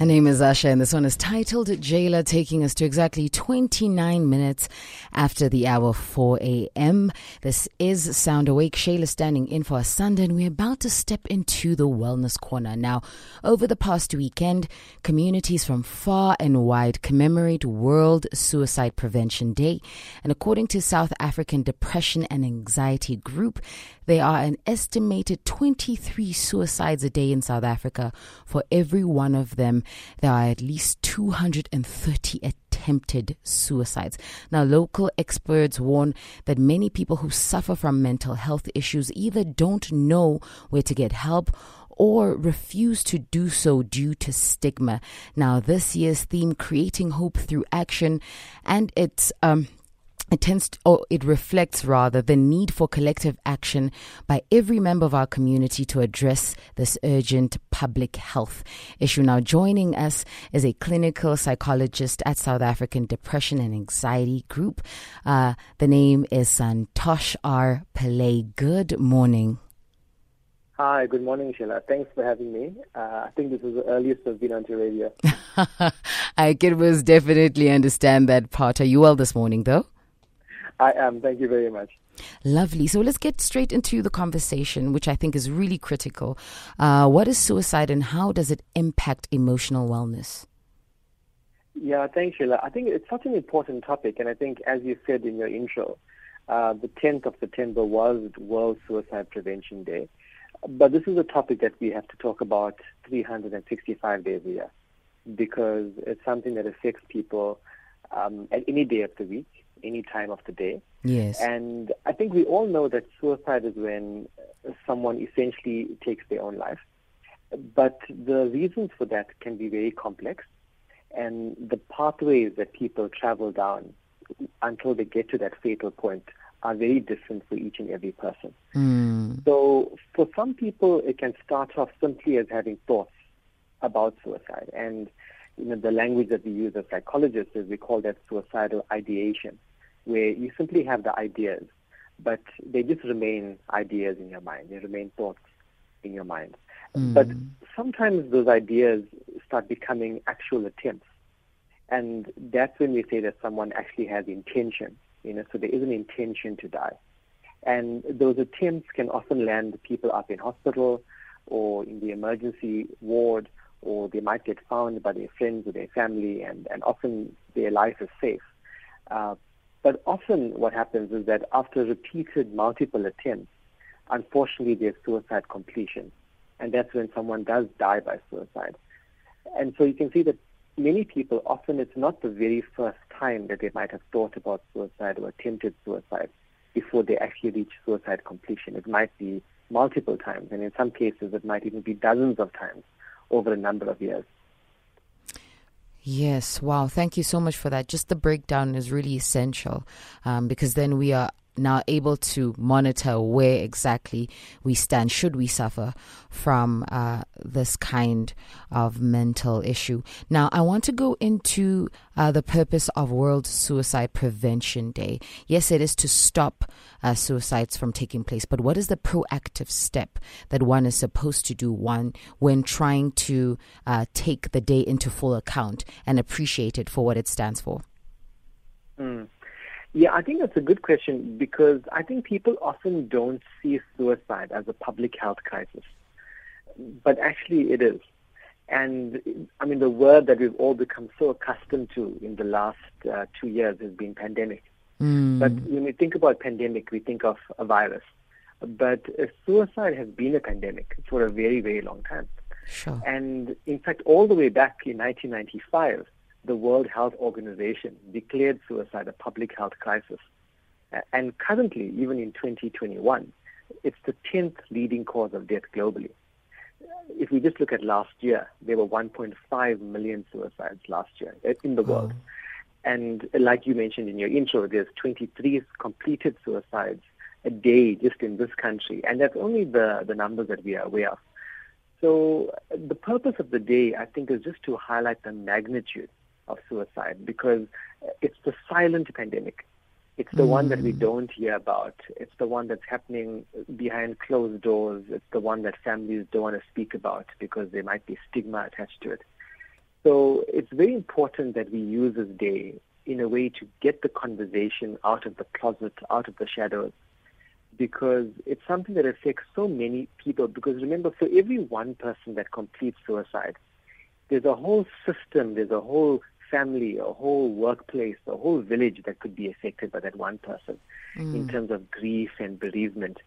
Her name is Asha, and this one is titled Jailer, taking us to exactly 29 minutes after the hour 4 a.m. This is Sound Awake. Shayla standing in for Sunday, and we're about to step into the Wellness Corner. Now, over the past weekend, communities from far and wide commemorate World Suicide Prevention Day. And according to South African Depression and Anxiety Group, there are an estimated 23 suicides a day in South Africa. For every one of them, there are at least 230 attempted suicides. Now, local experts warn that many people who suffer from mental health issues either don't know where to get help or refuse to do so due to stigma. Now, this year's theme, Creating Hope Through Action, and it's, um, it tends to, or it reflects rather the need for collective action by every member of our community to address this urgent public health issue. Now, joining us is a clinical psychologist at South African Depression and Anxiety Group. Uh, the name is Suntosh R. Pillay. Good morning. Hi, good morning, Sheila. Thanks for having me. Uh, I think this is the earliest I've been on your radio. I can most definitely understand that part. Are you well this morning, though? I am. Thank you very much. Lovely. So let's get straight into the conversation, which I think is really critical. Uh, what is suicide and how does it impact emotional wellness? Yeah, thanks, Sheila. I think it's such an important topic, and I think, as you said in your intro, uh, the 10th of September was World Suicide Prevention Day. But this is a topic that we have to talk about 365 days a year because it's something that affects people um, at any day of the week any time of the day. Yes. And I think we all know that suicide is when someone essentially takes their own life. But the reasons for that can be very complex. And the pathways that people travel down until they get to that fatal point are very different for each and every person. Mm. So for some people, it can start off simply as having thoughts about suicide. And you know, the language that we use as psychologists is we call that suicidal ideation where you simply have the ideas, but they just remain ideas in your mind. They remain thoughts in your mind. Mm. But sometimes those ideas start becoming actual attempts. And that's when we say that someone actually has intention, you know, so there is an intention to die. And those attempts can often land people up in hospital or in the emergency ward, or they might get found by their friends or their family, and, and often their life is safe. Uh, but often what happens is that after repeated multiple attempts, unfortunately there's suicide completion. And that's when someone does die by suicide. And so you can see that many people, often it's not the very first time that they might have thought about suicide or attempted suicide before they actually reach suicide completion. It might be multiple times, and in some cases it might even be dozens of times over a number of years. Yes, wow. Thank you so much for that. Just the breakdown is really essential um, because then we are now able to monitor where exactly we stand should we suffer from uh, this kind of mental issue. Now, I want to go into uh, the purpose of World Suicide Prevention Day. Yes, it is to stop uh, suicides from taking place, but what is the proactive step that one is supposed to do one when trying to uh, take the day into full account and appreciate it for what it stands for? Mm. Yeah, I think that's a good question because I think people often don't see suicide as a public health crisis, but actually it is. And I mean, the word that we've all become so accustomed to in the last uh, two years has been pandemic. Mm. But when we think about pandemic, we think of a virus. But uh, suicide has been a pandemic for a very, very long time. Sure. And in fact, all the way back in 1995, the World Health Organization declared suicide a public health crisis. Uh, and currently, even in 2021, it's the 10th leading cause of death globally. Uh, if we just look at last year, there were 1.5 million suicides last year uh, in the world. Oh. And like you mentioned in your intro, there's 23 completed suicides a day just in this country. And that's only the, the numbers that we are aware of. So the purpose of the day, I think, is just to highlight the magnitude of suicide because it's the silent pandemic. It's the mm. one that we don't hear about. It's the one that's happening behind closed doors. It's the one that families don't want to speak about because there might be stigma attached to it. So it's very important that we use this day in a way to get the conversation out of the closet, out of the shadows, because it's something that affects so many people. Because remember, for every one person that completes suicide, there's a whole system, there's a whole family, a whole workplace, a whole village that could be affected by that one person mm. in terms of grief and bereavement.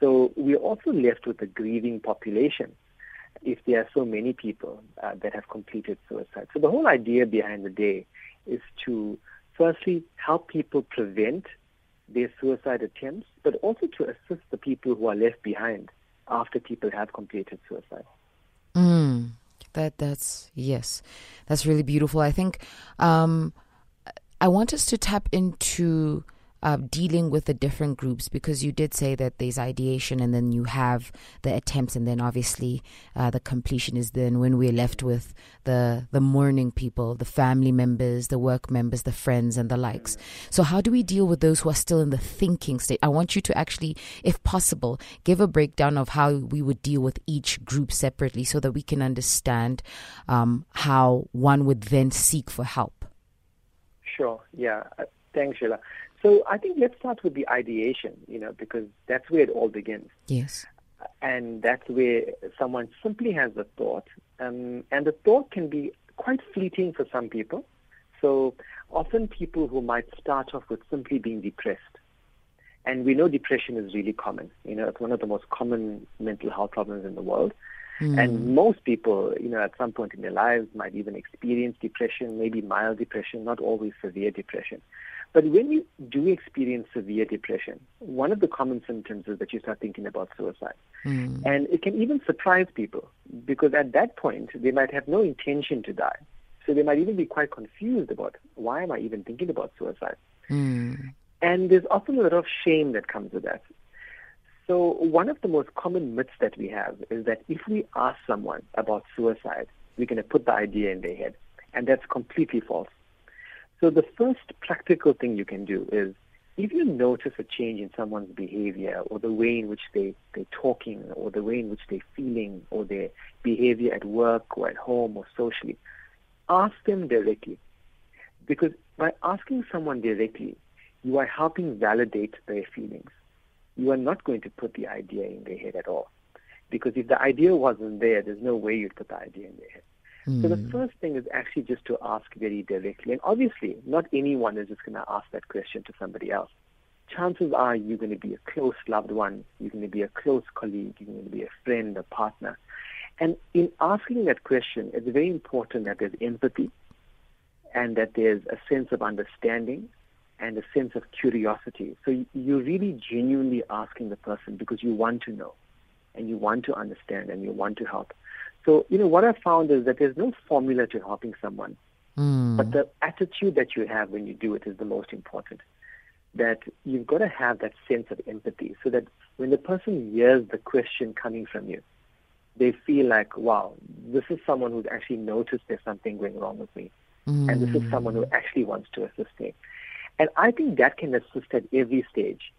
So we're also left with a grieving population if there are so many people uh, that have completed suicide. So the whole idea behind the day is to firstly help people prevent their suicide attempts, but also to assist the people who are left behind after people have completed suicide. Mm, that that's yes, that's really beautiful. I think um, I want us to tap into uh, dealing with the different groups because you did say that there's ideation and then you have the attempts and then obviously uh, the completion is then when we're left with the the mourning people the family members the work members the friends and the likes. So how do we deal with those who are still in the thinking state? I want you to actually if possible give a breakdown of how we would deal with each group separately so that we can understand um, how one would then seek for help. Sure. Yeah. Thanks sheila so I think let's start with the ideation, you know, because that's where it all begins. Yes. And that's where someone simply has a thought, um, and the thought can be quite fleeting for some people. So often people who might start off with simply being depressed, and we know depression is really common. You know, it's one of the most common mental health problems in the world. Mm. And most people, you know, at some point in their lives might even experience depression, maybe mild depression, not always severe depression. But when you do experience severe depression, one of the common symptoms is that you start thinking about suicide. Mm. And it can even surprise people because at that point, they might have no intention to die. So they might even be quite confused about why am I even thinking about suicide? Mm. And there's often a lot of shame that comes with that. So one of the most common myths that we have is that if we ask someone about suicide, we're going to put the idea in their head. And that's completely false. So the first practical thing you can do is if you notice a change in someone's behavior or the way in which they, they're talking or the way in which they're feeling or their behavior at work or at home or socially, ask them directly. Because by asking someone directly, you are helping validate their feelings. You are not going to put the idea in their head at all. Because if the idea wasn't there, there's no way you'd put the idea in their head. Mm. So the hmm. first thing is actually just to ask very directly. And obviously, not anyone is just going to ask that question to somebody else. Chances are you're going to be a close loved one, you're going to be a close colleague, you're going to be a friend, a partner. And in asking that question, it's very important that there's empathy and that there's a sense of understanding and a sense of curiosity. So you're really genuinely asking the person because you want to know and you want to understand and you want to help. So, you know, what I found is that there's no formula to helping someone. Mm. But the attitude that you have when you do it is the most important. That you've got to have that sense of empathy so that when the person hears the question coming from you, they feel like, wow, this is someone who's actually noticed there's something going wrong with me. Mm. And this is someone who actually wants to assist me. And I think that can assist at every stage,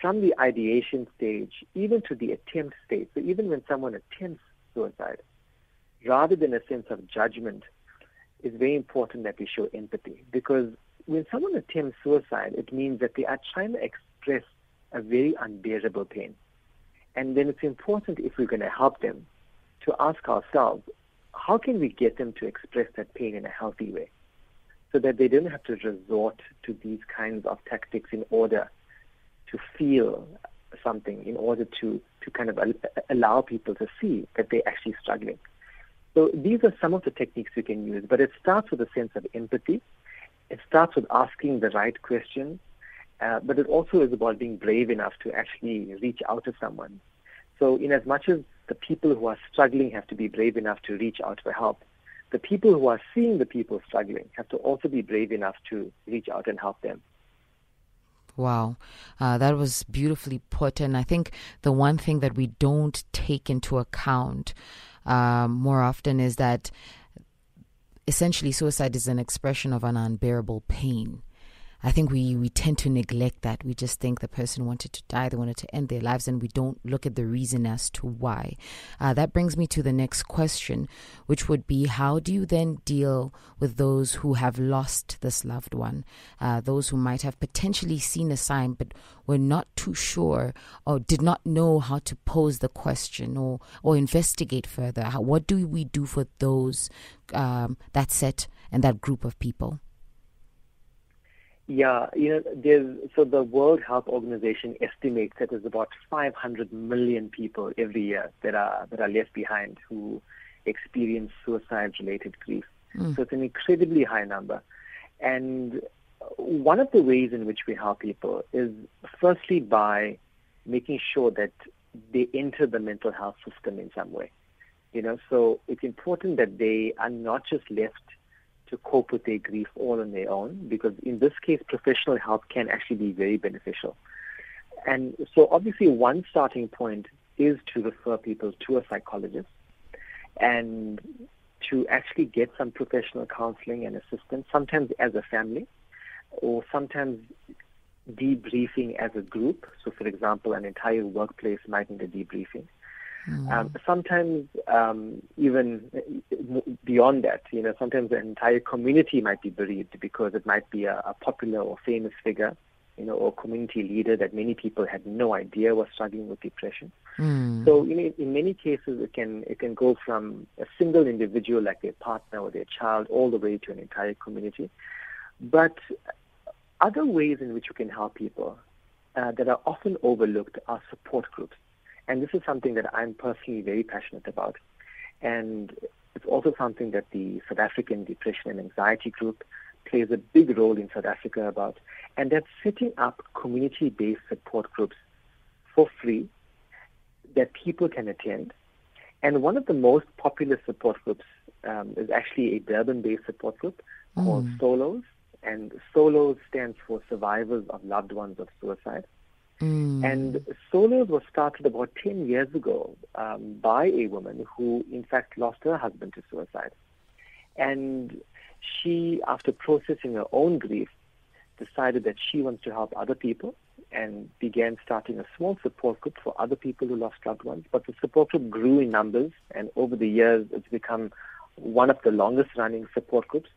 from the ideation stage, even to the attempt stage. So even when someone attempts suicide, rather than a sense of judgment, it's very important that we show empathy because when someone attempts suicide, it means that they are trying to express a very unbearable pain. And then it's important if we're going to help them to ask ourselves, how can we get them to express that pain in a healthy way so that they don't have to resort to these kinds of tactics in order to feel something, in order to, to kind of allow people to see that they're actually struggling. So these are some of the techniques you can use, but it starts with a sense of empathy. It starts with asking the right questions, uh, but it also is about being brave enough to actually reach out to someone. So in as much as the people who are struggling have to be brave enough to reach out for help, the people who are seeing the people struggling have to also be brave enough to reach out and help them. Wow, uh, that was beautifully put. And I think the one thing that we don't take into account um, more often is that essentially suicide is an expression of an unbearable pain. I think we, we tend to neglect that. We just think the person wanted to die, they wanted to end their lives, and we don't look at the reason as to why. Uh, that brings me to the next question, which would be how do you then deal with those who have lost this loved one, uh, those who might have potentially seen a sign but were not too sure or did not know how to pose the question or, or investigate further? How, what do we do for those, um, that set and that group of people? Yeah, you know, there's so the World Health Organization estimates that there's about 500 million people every year that are that are left behind who experience suicide-related grief. Mm. So it's an incredibly high number, and one of the ways in which we help people is firstly by making sure that they enter the mental health system in some way. You know, so it's important that they are not just left to cope with their grief all on their own because in this case professional help can actually be very beneficial. And so obviously one starting point is to refer people to a psychologist and to actually get some professional counseling and assistance, sometimes as a family or sometimes debriefing as a group. So for example, an entire workplace might need a debriefing. Mm. Um, sometimes um, even beyond that, you know, sometimes an entire community might be bereaved because it might be a, a popular or famous figure, you know, or community leader that many people had no idea was struggling with depression. Mm. So, you know, in many cases, it can it can go from a single individual like their partner or their child all the way to an entire community. But other ways in which you can help people uh, that are often overlooked are support groups. And this is something that I'm personally very passionate about. And it's also something that the South African Depression and Anxiety Group plays a big role in South Africa about. And that's setting up community based support groups for free that people can attend. And one of the most popular support groups um, is actually a Durban based support group mm. called SOLOS. And SOLOS stands for Survivors of Loved Ones of Suicide. Mm. And SOLOS was started about 10 years ago um, by a woman who, in fact, lost her husband to suicide. And she, after processing her own grief, decided that she wants to help other people and began starting a small support group for other people who lost loved ones. But the support group grew in numbers, and over the years, it's become one of the longest running support groups.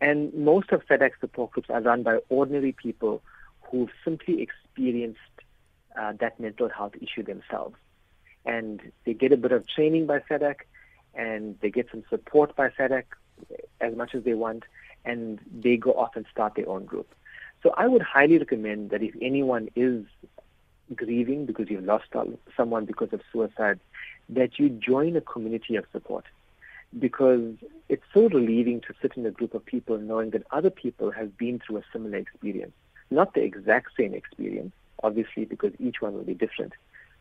And most of SADAG's support groups are run by ordinary people who've simply experienced uh, that mental health issue themselves. And they get a bit of training by SADAG, and they get some support by SADAG as much as they want, and they go off and start their own group. So I would highly recommend that if anyone is grieving because you've lost someone because of suicide, that you join a community of support because it's so relieving to sit in a group of people knowing that other people have been through a similar experience. Not the exact same experience, obviously, because each one will be different,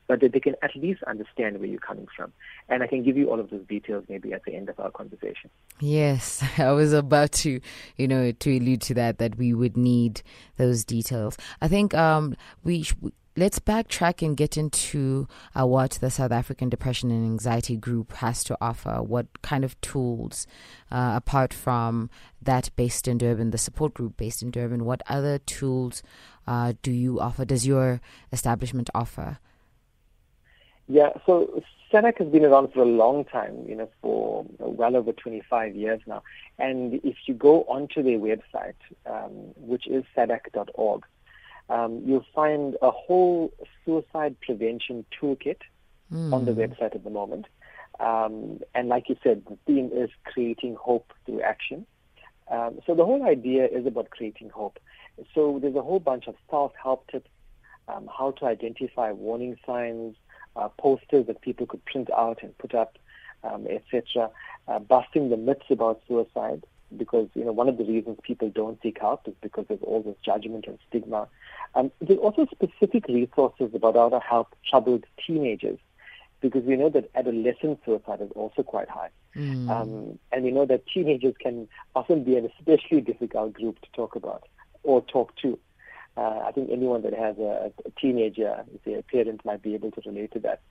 but that they can at least understand where you're coming from. And I can give you all of those details maybe at the end of our conversation. Yes, I was about to, you know, to allude to that, that we would need those details. I think um, we, let's backtrack and get into uh, what the South African Depression and Anxiety Group has to offer. What kind of tools, uh, apart from that based in Durban, the support group based in Durban, what other tools uh, do you offer? Does your establishment offer? Yeah, so SADAG has been around for a long time, you know, for well over 25 years now. And if you go onto their website, um, which is sadag.org, um, you'll find a whole suicide prevention toolkit mm. on the website at the moment. Um, and like you said, the theme is creating hope through action. Um, so the whole idea is about creating hope. So there's a whole bunch of self-help tips, um, how to identify warning signs, uh, posters that people could print out and put up, um, etc. Uh, busting the myths about suicide because you know one of the reasons people don't seek help is because there's all this judgment and stigma. Um, there's also specific resources about how to help troubled teenagers because we know that adolescent suicide is also quite high. Mm. Um, and we know that teenagers can often be an especially difficult group to talk about or talk to. Uh, I think anyone that has a, a teenager, say a parent, might be able to relate to that.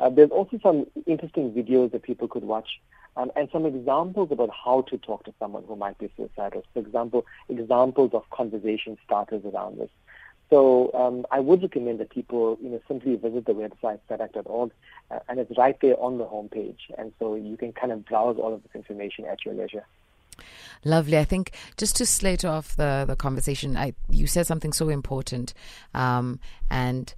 Uh, there's also some interesting videos that people could watch um, and some examples about how to talk to someone who might be suicidal. For example, examples of conversation starters around this. So um, I would recommend that people, you know, simply visit the website SADAG.org, uh, and it's right there on the homepage, and so you can kind of browse all of this information at your leisure. Lovely. I think just to slate off the the conversation, I you said something so important, um, and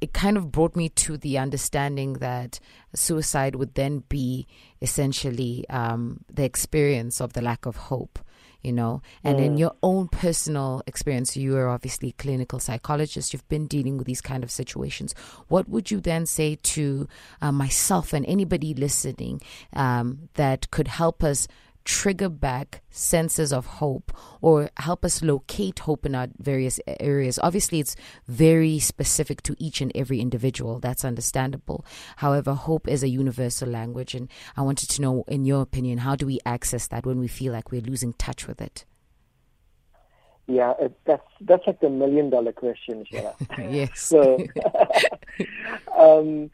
it kind of brought me to the understanding that suicide would then be essentially um, the experience of the lack of hope you know and mm. in your own personal experience you are obviously a clinical psychologist you've been dealing with these kind of situations what would you then say to uh, myself and anybody listening um, that could help us trigger back senses of hope or help us locate hope in our various areas. Obviously, it's very specific to each and every individual. That's understandable. However, hope is a universal language. And I wanted to know, in your opinion, how do we access that when we feel like we're losing touch with it? Yeah, that's that's like the million dollar question, Sheila. yes. so, um,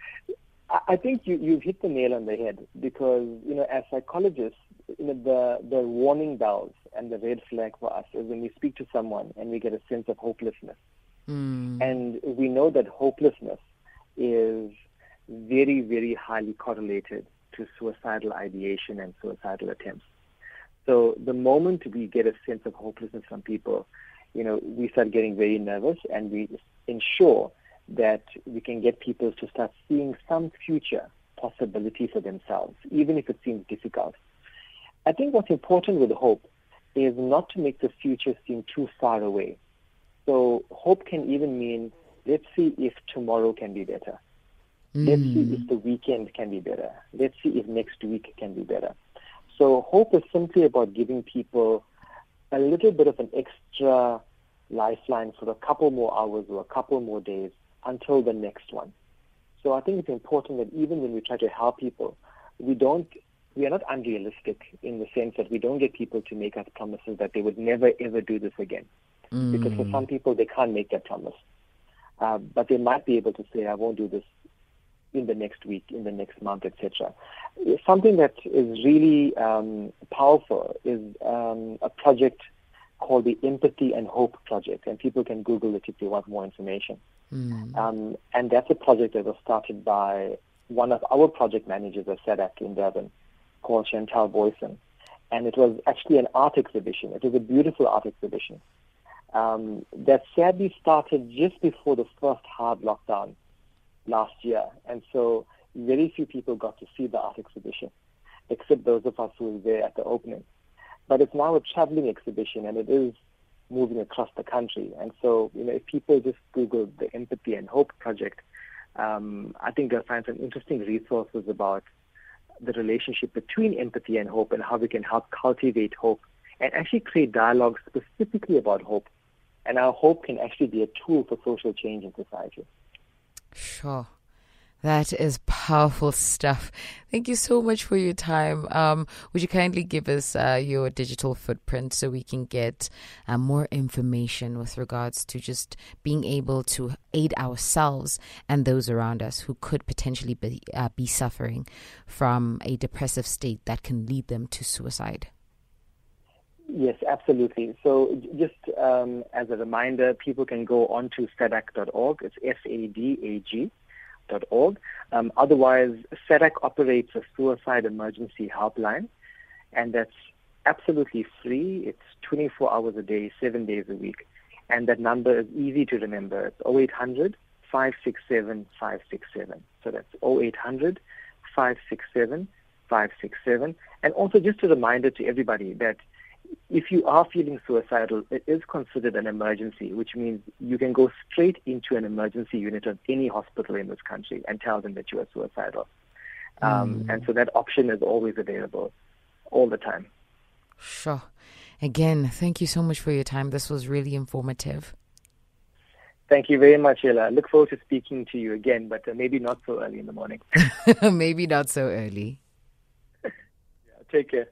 I think you you've hit the nail on the head because you know as psychologists, you know, the the warning bells and the red flag for us is when we speak to someone and we get a sense of hopelessness, mm. and we know that hopelessness is very very highly correlated to suicidal ideation and suicidal attempts. So the moment we get a sense of hopelessness from people, you know, we start getting very nervous and we ensure that we can get people to start seeing some future possibility for themselves, even if it seems difficult. I think what's important with hope is not to make the future seem too far away. So hope can even mean let's see if tomorrow can be better. Mm. Let's see if the weekend can be better. Let's see if next week can be better. So hope is simply about giving people a little bit of an extra lifeline for a couple more hours or a couple more days until the next one. So I think it's important that even when we try to help people, we don't we are not unrealistic in the sense that we don't get people to make us promises that they would never ever do this again. Mm. Because for some people they can't make that promise. Uh, but they might be able to say, I won't do this in the next week, in the next month, etc. Something that is really um, powerful is um, a project called the Empathy and Hope Project, and people can Google it if they want more information. Mm. Um, and that's a project that was started by one of our project managers at SADAG in Durban called Chantal Boyson. And it was actually an art exhibition. It was a beautiful art exhibition um, that sadly started just before the first hard lockdown last year. And so very few people got to see the art exhibition, except those of us who were there at the opening. But it's now a traveling exhibition, and it is moving across the country. And so, you know, if people just Google the Empathy and Hope Project, um, I think they'll find some interesting resources about the relationship between empathy and hope and how we can help cultivate hope and actually create dialogue specifically about hope. And our hope can actually be a tool for social change in society. Sure. That is powerful stuff. Thank you so much for your time. Um, would you kindly give us uh, your digital footprint so we can get uh, more information with regards to just being able to aid ourselves and those around us who could potentially be, uh, be suffering from a depressive state that can lead them to suicide? Yes, absolutely. So, just um, as a reminder, people can go on to. It's S Um, otherwise, SADAG operates a suicide emergency helpline, and that's absolutely free. It's 24 hours a day, seven days a week. And that number is easy to remember. It's 0800 567 567. So that's 0800 567 567. And also just a reminder to everybody that if you are feeling suicidal, it is considered an emergency, which means you can go straight into an emergency unit of any hospital in this country and tell them that you are suicidal. Um, mm. And so that option is always available all the time. Sure. Again, thank you so much for your time. This was really informative. Thank you very much, Ella. I look forward to speaking to you again, but uh, maybe not so early in the morning. maybe not so early. yeah, take care.